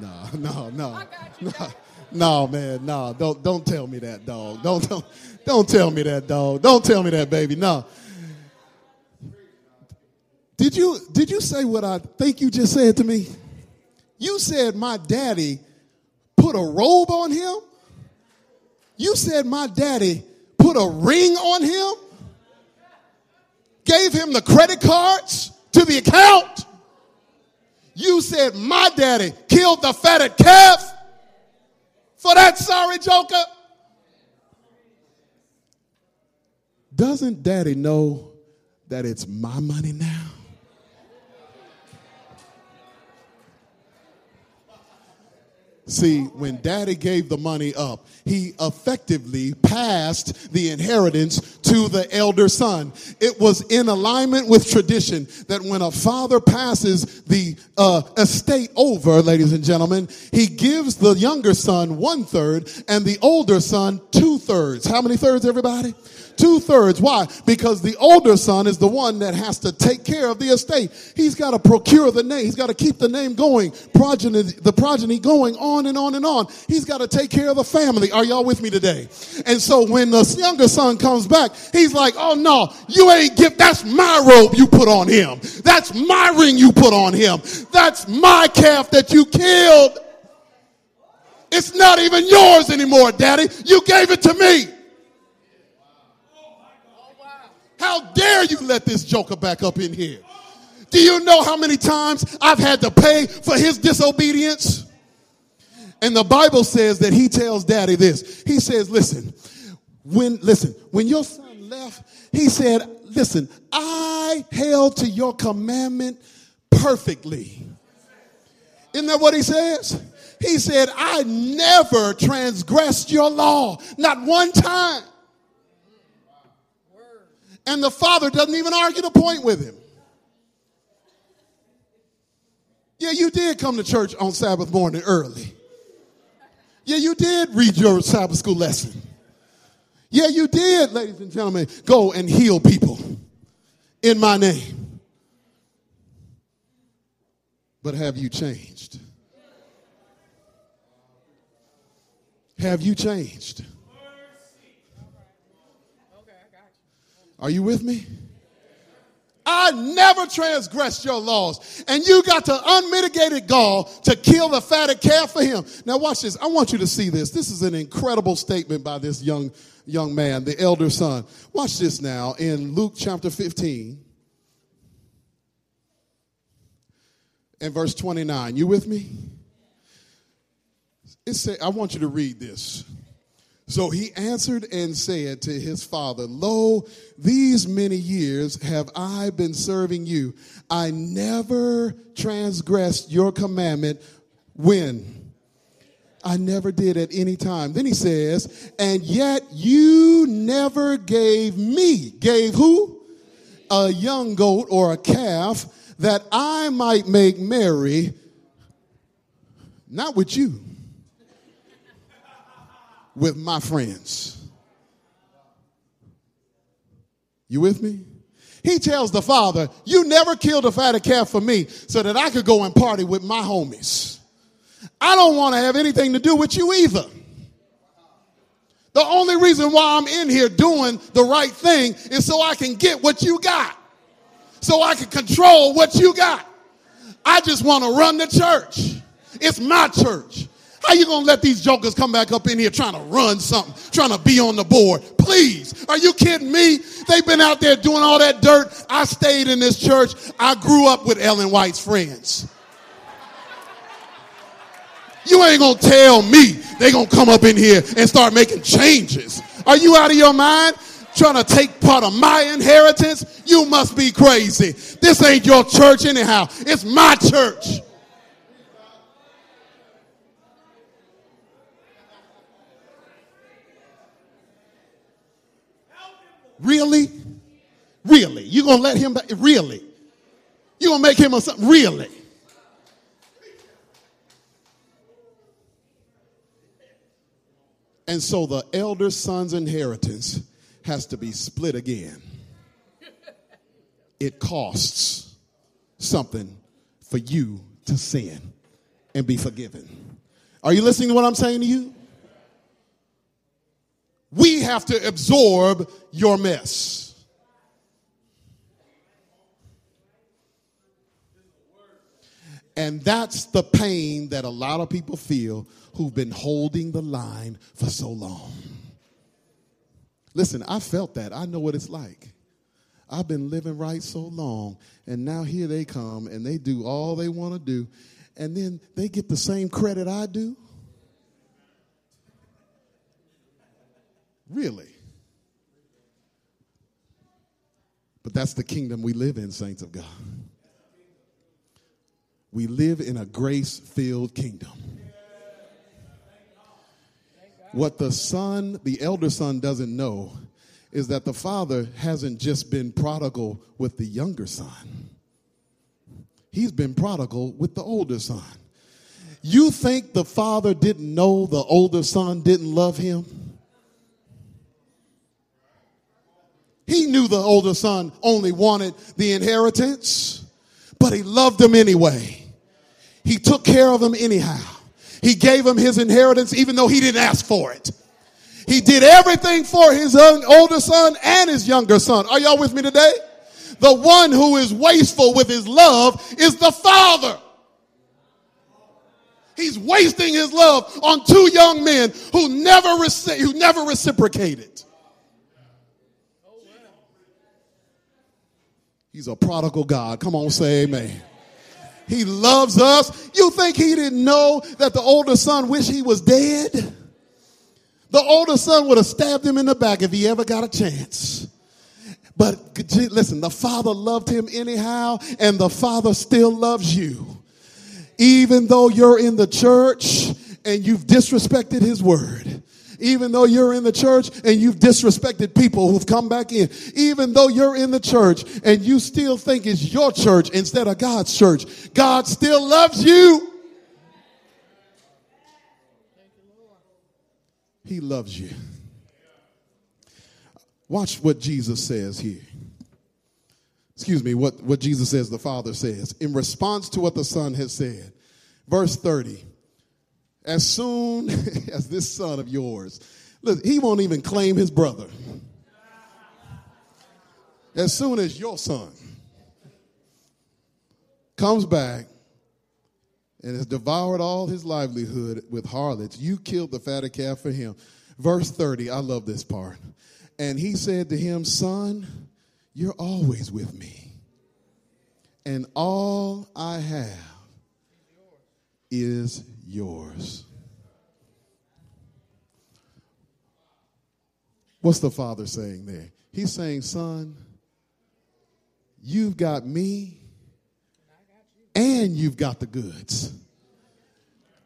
[laughs] no, no, no, no. No, man, no. Don't don't tell me that, dog. Don't don't don't tell me that, dog. Don't tell me that, baby. No. Did you did you say what I think you just said to me? You said my daddy put a robe on him. You said my daddy put a ring on him. Gave him the credit cards to the account. You said my daddy killed the fatted calf for that sorry joker. Doesn't daddy know that it's my money now? See, when daddy gave the money up, he effectively passed the inheritance to the elder son. It was in alignment with tradition that when a father passes the uh, estate over, ladies and gentlemen, he gives the younger son one third and the older son two thirds. How many thirds, everybody? Two thirds. Why? Because the older son is the one that has to take care of the estate. He's got to procure the name. He's got to keep the name going, progeny, the progeny going on and on and on. He's got to take care of the family. Are y'all with me today? And so when the younger son comes back, he's like, oh no, you ain't give, that's my robe you put on him. That's my ring you put on him. That's my calf that you killed. It's not even yours anymore, daddy. You gave it to me. How dare you let this joker back up in here? Do you know how many times I've had to pay for his disobedience? And the Bible says that he tells daddy this. He says, listen, when, listen, when your son left, He said, Listen, I held to your commandment perfectly. Isn't that what he says? He said, I never transgressed your law, not one time. And the father doesn't even argue the point with him. Yeah, you did come to church on Sabbath morning early. Yeah, you did read your Sabbath school lesson. Yeah, you did, ladies and gentlemen, go and heal people in my name. But have you changed? Have you changed? Are you with me? I never transgressed your laws. And you got the unmitigated gall to kill the fatted calf for him. Now watch this. I want you to see this. This is an incredible statement by this young, young man, the elder son. Watch this now in Luke chapter 15 and verse 29. You with me? It I want you to read this. So he answered and said to his father, Lo, these many years have I been serving you. I never transgressed your commandment. When? I never did at any time. Then he says, and yet you never gave me, gave who? A young goat or a calf that I might make merry, not with you with my friends. You with me? He tells the father, You never killed a fatted calf for me so that I could go and party with my homies. I don't want to have anything to do with you either. The only reason why I'm in here doing the right thing is so I can get what you got, so I can control what you got. I just want to run the church. It's my church. How you gonna let these jokers come back up in here trying to run something, trying to be on the board? Please, are you kidding me? They've been out there doing all that dirt. I stayed in this church. I grew up with Ellen White's friends. You ain't gonna tell me they gonna come up in here and start making changes. Are you out of your mind? Trying to take part of my inheritance? You must be crazy. This ain't your church anyhow. It's my church. Really? Really? You gonna let him? Really? You gonna make him a something? Really? And so the elder son's inheritance has to be split again. It costs something for you to sin and be forgiven. Are you listening to what I'm saying to you? We have to absorb your mess. And that's the pain that a lot of people feel who've been holding the line for so long. Listen, I felt that. I know what it's like. I've been living right so long, and now here they come and they do all they want to do, and then they get the same credit I do. Really? But that's the kingdom we live in, saints of God. We live in a grace filled kingdom. What the son, the elder son, doesn't know is that the father hasn't just been prodigal with the younger son, he's been prodigal with the older son. You think the father didn't know the older son didn't love him? He knew the older son only wanted the inheritance, but he loved him anyway. He took care of him anyhow. He gave him his inheritance even though he didn't ask for it. He did everything for his older son and his younger son. Are y'all with me today? The one who is wasteful with his love is the father. He's wasting his love on two young men who never, who never reciprocated. He's a prodigal God. Come on, say amen. He loves us. You think he didn't know that the older son wished he was dead? The older son would have stabbed him in the back if he ever got a chance. But listen, the Father loved him anyhow, and the Father still loves you. Even though you're in the church and you've disrespected his word. Even though you're in the church and you've disrespected people who've come back in. Even though you're in the church and you still think it's your church instead of God's church. God still loves you. He loves you. Watch what Jesus says here. Excuse me, what, what Jesus says the Father says in response to what the Son has said. Verse 30. As soon [laughs] as this son of yours, look, he won't even claim his brother. As soon as your son comes back and has devoured all his livelihood with harlots, you killed the fatted calf for him. Verse 30, I love this part. And he said to him, Son, you're always with me, and all I have is yours. What's the father saying there? He's saying, Son, you've got me and you've got the goods.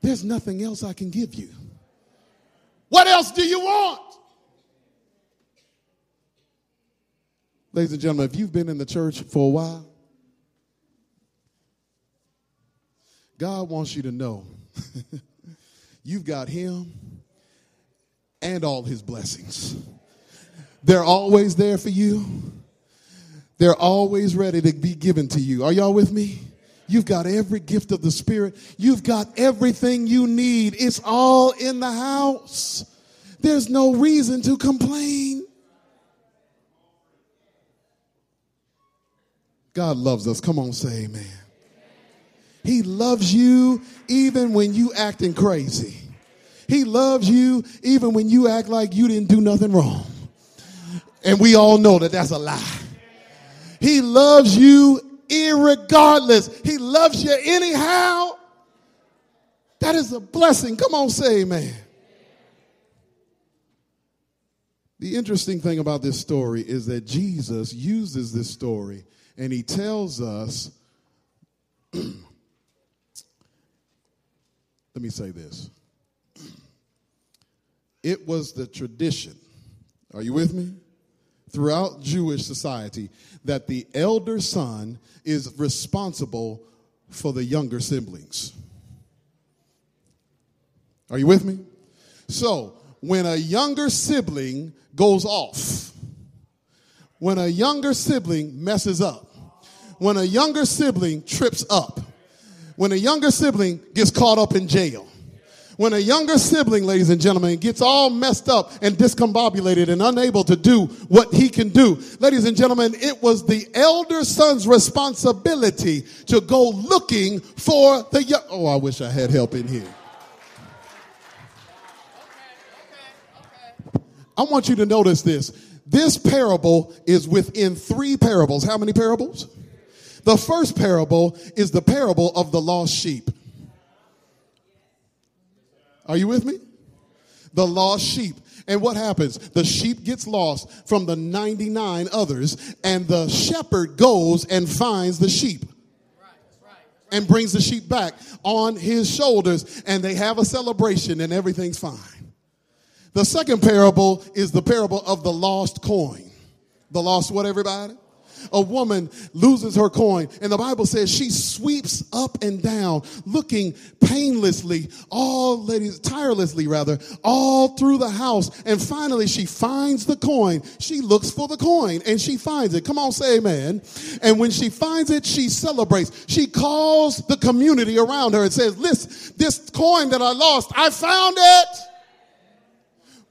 There's nothing else I can give you. What else do you want? Ladies and gentlemen, if you've been in the church for a while, God wants you to know [laughs] you've got Him and all His blessings. They're always there for you, they're always ready to be given to you. Are y'all with me? You've got every gift of the Spirit. You've got everything you need. It's all in the house. There's no reason to complain. God loves us. Come on, say amen. He loves you even when you acting crazy. He loves you even when you act like you didn't do nothing wrong. And we all know that that's a lie. He loves you irregardless. He loves you anyhow. That is a blessing. Come on, say amen. The interesting thing about this story is that Jesus uses this story and he tells us [clears throat] let me say this. It was the tradition, are you with me? Throughout Jewish society, that the elder son is responsible for the younger siblings. Are you with me? So, when a younger sibling goes off, when a younger sibling messes up, when a younger sibling trips up, when a younger sibling gets caught up in jail, when a younger sibling, ladies and gentlemen, gets all messed up and discombobulated and unable to do what he can do, ladies and gentlemen, it was the elder son's responsibility to go looking for the young. Oh, I wish I had help in here. I want you to notice this. This parable is within three parables. How many parables? The first parable is the parable of the lost sheep. Are you with me? The lost sheep. And what happens? The sheep gets lost from the 99 others, and the shepherd goes and finds the sheep and brings the sheep back on his shoulders, and they have a celebration, and everything's fine. The second parable is the parable of the lost coin. The lost what, everybody? A woman loses her coin, and the Bible says she sweeps up and down, looking painlessly, all ladies, tirelessly rather, all through the house. And finally, she finds the coin. She looks for the coin and she finds it. Come on, say amen. And when she finds it, she celebrates. She calls the community around her and says, Listen, this coin that I lost, I found it.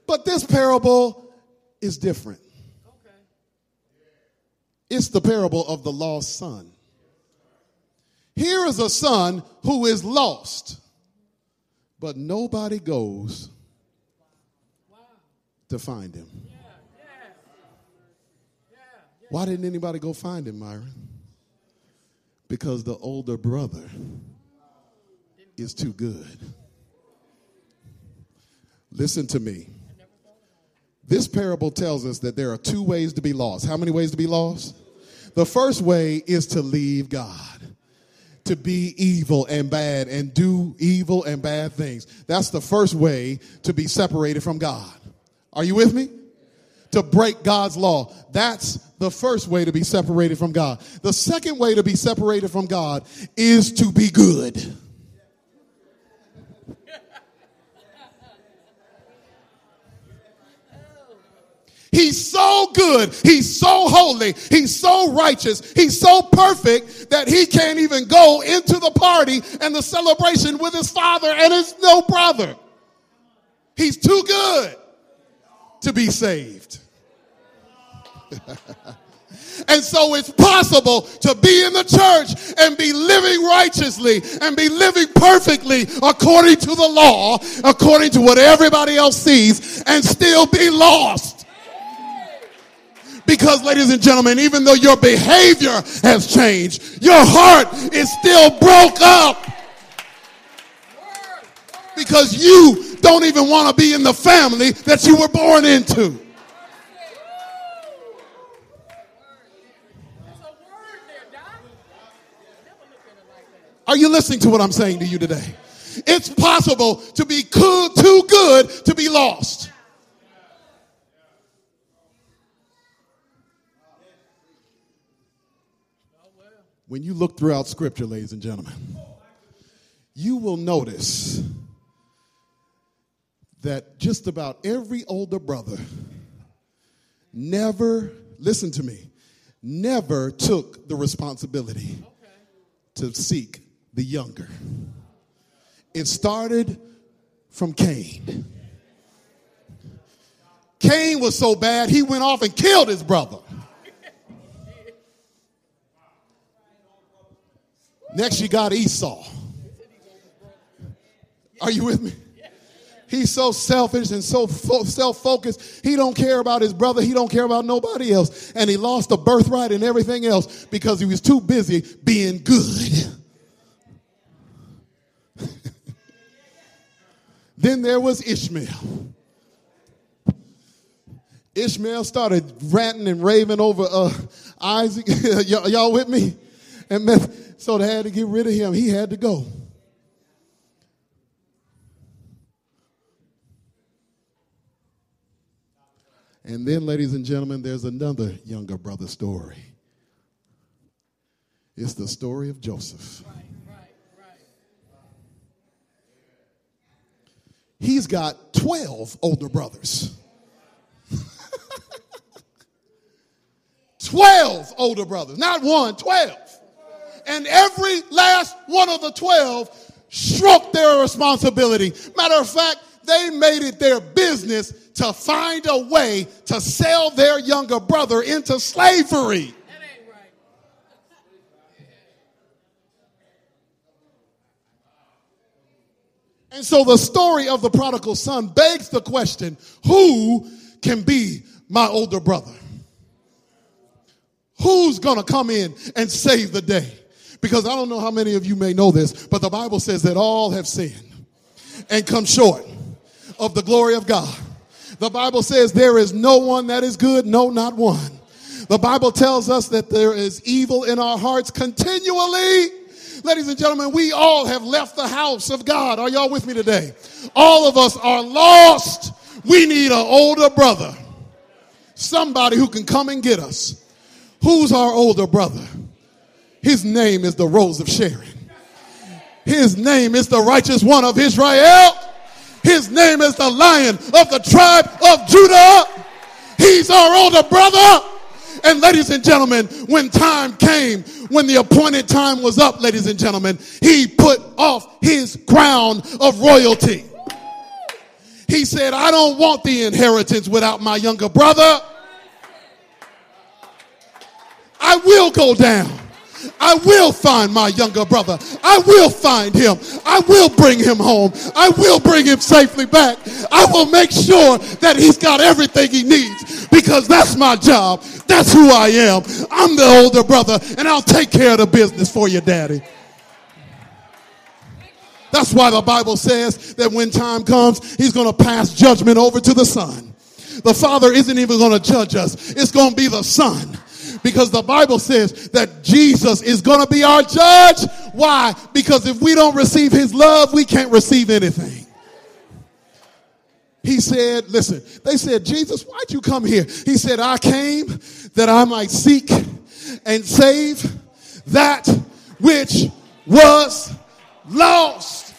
But this parable is different. It's the parable of the lost son. Here is a son who is lost, but nobody goes to find him. Why didn't anybody go find him, Myron? Because the older brother is too good. Listen to me. This parable tells us that there are two ways to be lost. How many ways to be lost? The first way is to leave God, to be evil and bad and do evil and bad things. That's the first way to be separated from God. Are you with me? To break God's law. That's the first way to be separated from God. The second way to be separated from God is to be good. He's so good. He's so holy. He's so righteous. He's so perfect that he can't even go into the party and the celebration with his father and his no brother. He's too good to be saved. [laughs] And so it's possible to be in the church and be living righteously and be living perfectly according to the law, according to what everybody else sees, and still be lost. Because, ladies and gentlemen, even though your behavior has changed, your heart is still broke up. Because you don't even want to be in the family that you were born into. Are you listening to what I'm saying to you today? It's possible to be too good to be lost. When you look throughout Scripture, ladies and gentlemen, you will notice that just about every older brother never, listen to me, never took the responsibility to seek the younger. It started from Cain. Cain was so bad, he went off and killed his brother. Next, you got Esau. Are you with me? He's so selfish and so self-focused. He don't care about his brother. He don't care about nobody else. And he lost the birthright and everything else because he was too busy being good. [laughs] then there was Ishmael. Ishmael started ranting and raving over uh, Isaac. [laughs] y'all with me? And so they had to get rid of him. He had to go. And then, ladies and gentlemen, there's another younger brother story. It's the story of Joseph. He's got 12 older brothers. [laughs] 12 older brothers, not one, 12 and every last one of the 12 shrunk their responsibility. Matter of fact, they made it their business to find a way to sell their younger brother into slavery. And so the story of the prodigal son begs the question who can be my older brother? Who's to come in and save the day? Because I don't know how many of you may know this, but the Bible says that all have sinned and come short of the glory of God. The Bible says there is no one that is good, no, not one. The Bible tells us that there is evil in our hearts continually. Ladies and gentlemen, we all have left the house of God. Are y'all with me today? All of us are lost. We need an older brother, somebody who can come and get us. Who's our older brother? His name is the Rose of Sharon. His name is the righteous one of Israel. His name is the lion of the tribe of Judah. He's our older brother. And ladies and gentlemen, when time came, when the appointed time was up, ladies and gentlemen, he put off his crown of royalty. He said, I don't want the inheritance without my younger brother. I will go down I will find my younger brother. I will find him. I will bring him home. I will bring him safely back. I will make sure that he's got everything he needs because that's my job. That's who I am. I'm the older brother and I'll take care of the business for you, daddy. That's why the Bible says that when time comes, he's going to pass judgment over to the son. the Father isn't even going to judge us. It's going to be the Son. Because the Bible says that Jesus is going to be our judge. Why? Because if we don't receive his love, we can't receive anything. He said, listen, they said, Jesus, why'd you come here? He said, I came that I might seek and save that which was lost.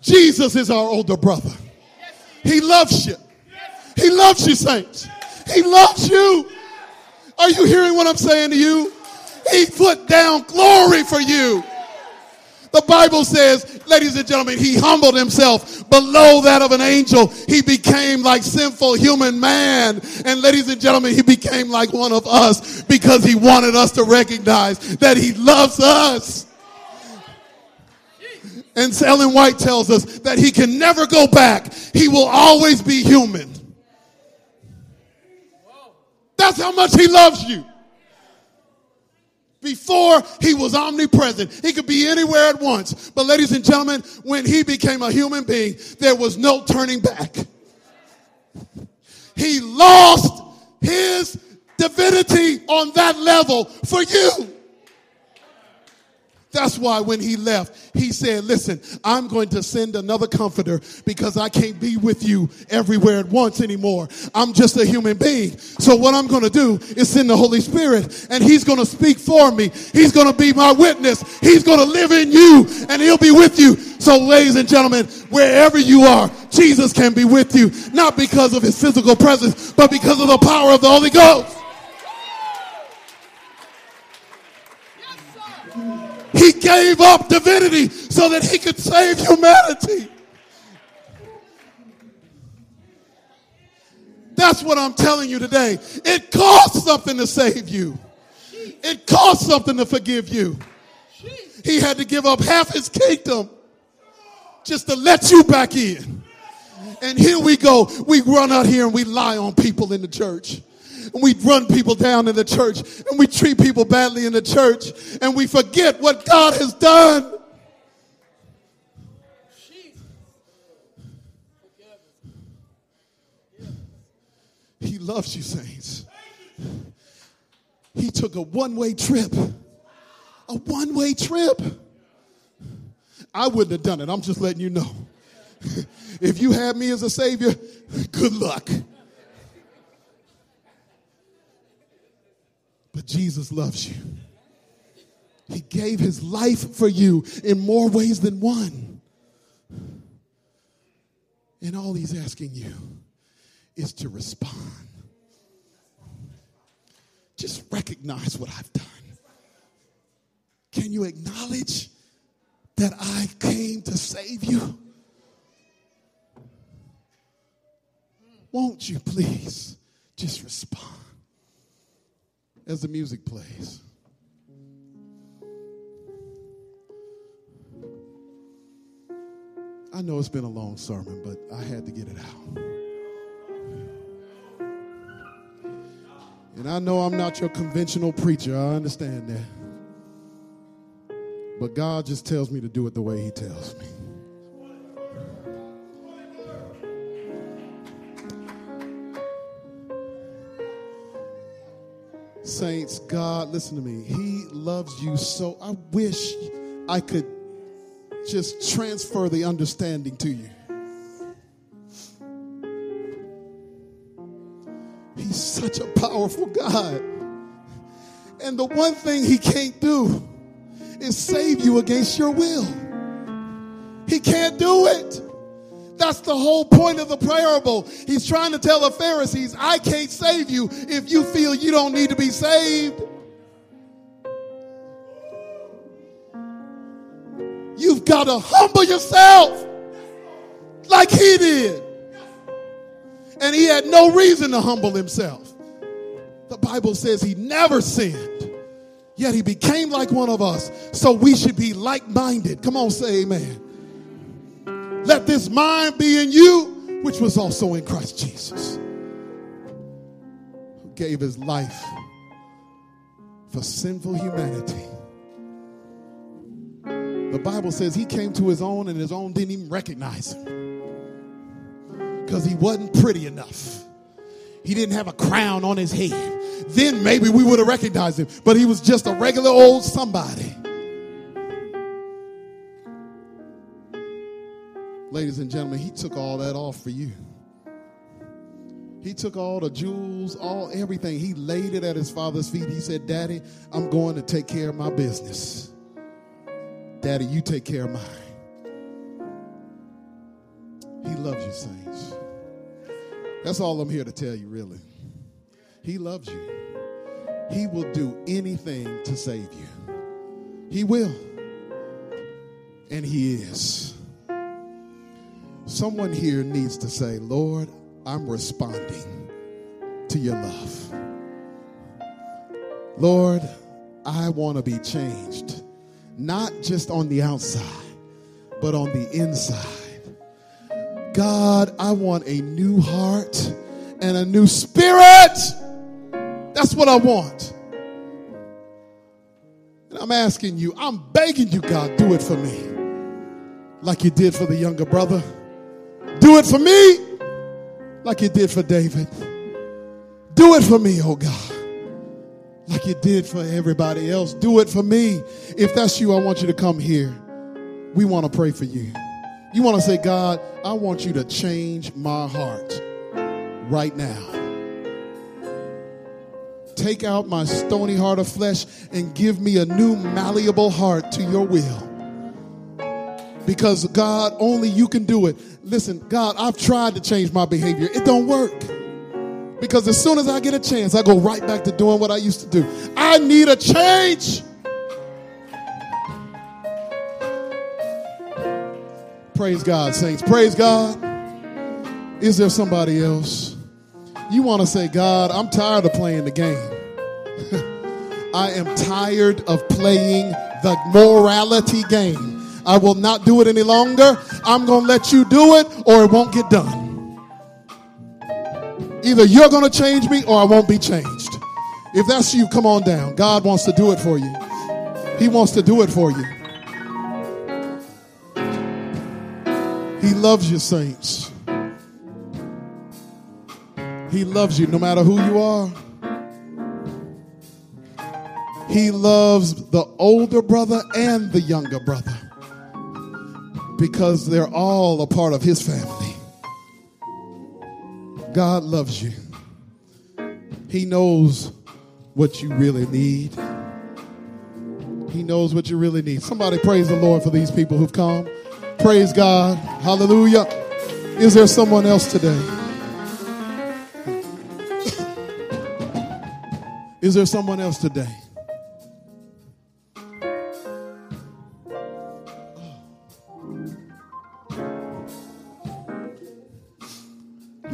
Jesus is our older brother. He loves you. He loves you, saints. He loves you. Are you hearing what I'm saying to you? He put down glory for you. The Bible says, ladies and gentlemen, he humbled himself below that of an angel. He became like sinful human man. And ladies and gentlemen, he became like one of us because he wanted us to recognize that he loves us. And Ellen White tells us that he can never go back. He will always be human. That's how much he loves you. Before he was omnipresent, he could be anywhere at once. But, ladies and gentlemen, when he became a human being, there was no turning back. He lost his divinity on that level for you. That's why when he left, he said, Listen, I'm going to send another comforter because I can't be with you everywhere at once anymore. I'm just a human being. So, what I'm going to do is send the Holy Spirit, and he's going to speak for me. He's going to be my witness. He's going to live in you, and he'll be with you. So, ladies and gentlemen, wherever you are, Jesus can be with you, not because of his physical presence, but because of the power of the Holy Ghost. He gave up divinity so that he could save humanity. That's what I'm telling you today. It costs something to save you. It costs something to forgive you. He had to give up half his kingdom just to let you back in. And here we go. We run out here and we lie on people in the church and we run people down in the church and we treat people badly in the church and we forget what God has done. He loves you, saints. He took a one way trip. A one way trip. I wouldn't have done it. I'm just letting you know. [laughs] if you had me as a savior, good luck. But Jesus loves you. He gave his life for you in more ways than one. And all he's asking you is to respond. Just recognize what I've done. Can you acknowledge that I came to save you? Won't you please just respond? As the music plays. I know it's been a long sermon, but I had to get it out. And I know I'm not your conventional preacher, I understand that. But God just tells me to do it the way He tells me. Saints, God, listen to me. He loves you so. I wish I could just transfer the understanding to you. He's such a powerful God. And the one thing he can't do is save you against your will. He can't do it. That's the whole point of the parable. He's trying to tell the Pharisees, I can't save you if you feel you don't need to be saved. You've got to humble yourself like he did. And he had no reason to humble himself. The Bible says he never sinned, yet he became like one of us. So we should be like minded. Come on, say amen. Let this mind be in you, which was also in Christ Jesus, who gave his life for sinful humanity. The Bible says he came to his own and his own didn't even recognize him. because he wasn't pretty enough. He didn't have a crown on his head. Then maybe we would have recognized him, but he was just a regular old somebody. Ladies and gentlemen, he took all that off for you. He took all the jewels, all everything. He laid it at his father's feet. He said, Daddy, I'm going to take care of my business. Daddy, you take care of mine. He loves you, saints. That's all I'm here to tell you, really. He loves you. He will do anything to save you. He will. And He is. Someone here needs to say, Lord, I'm responding to your love. Lord, I want to be changed, not just on the outside, but on the inside. God, I want a new heart and a new spirit. That's what I want. And I'm asking you, I'm begging you, God, do it for me. Like you did for the younger brother. Do it for me like you did for David. Do it for me, oh God, like you did for everybody else. Do it for me. If that's you, I want you to come here. We want to pray for you. You want to say, God, I want you to change my heart right now. Take out my stony heart of flesh and give me a new malleable heart to your will. Because God, only you can do it. Listen, God, I've tried to change my behavior. It don't work. Because as soon as I get a chance, I go right back to doing what I used to do. I need a change. Praise God, saints. Praise God. Is there somebody else? You want to say, God, I'm tired of playing the game. [laughs] I am tired of playing the morality game. I will not do it any longer. I'm going to let you do it or it won't get done. Either you're going to change me or I won't be changed. If that's you, come on down. God wants to do it for you. He wants to do it for you. He loves you, saints. He loves you no matter who you are. He loves the older brother and the younger brother because they're all a part of his family. God loves you. He knows what you really need. He knows what you really need. Somebody praise the Lord for these people who've come. Praise God. Hallelujah. Is there someone else today? Is there someone else today?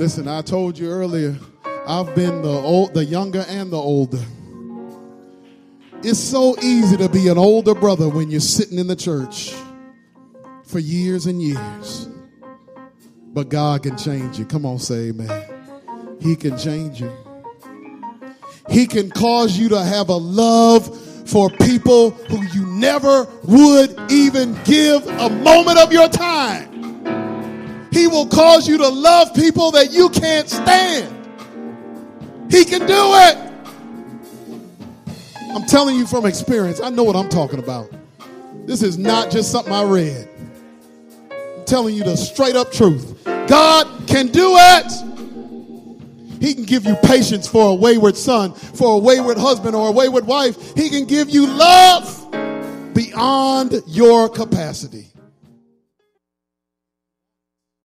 Listen, I told you earlier, I've been the old, the younger and the older. It's so easy to be an older brother when you're sitting in the church for years and years. But God can change you. Come on, say amen. He can change you. He can cause you to have a love for people who you never would even give a moment of your time. He will cause you to love people that you can't stand. He can do it. I'm telling you from experience, I know what I'm talking about. This is not just something I read. I'm telling you the straight up truth. God can do it. He can give you patience for a wayward son, for a wayward husband, or a wayward wife. He can give you love beyond your capacity.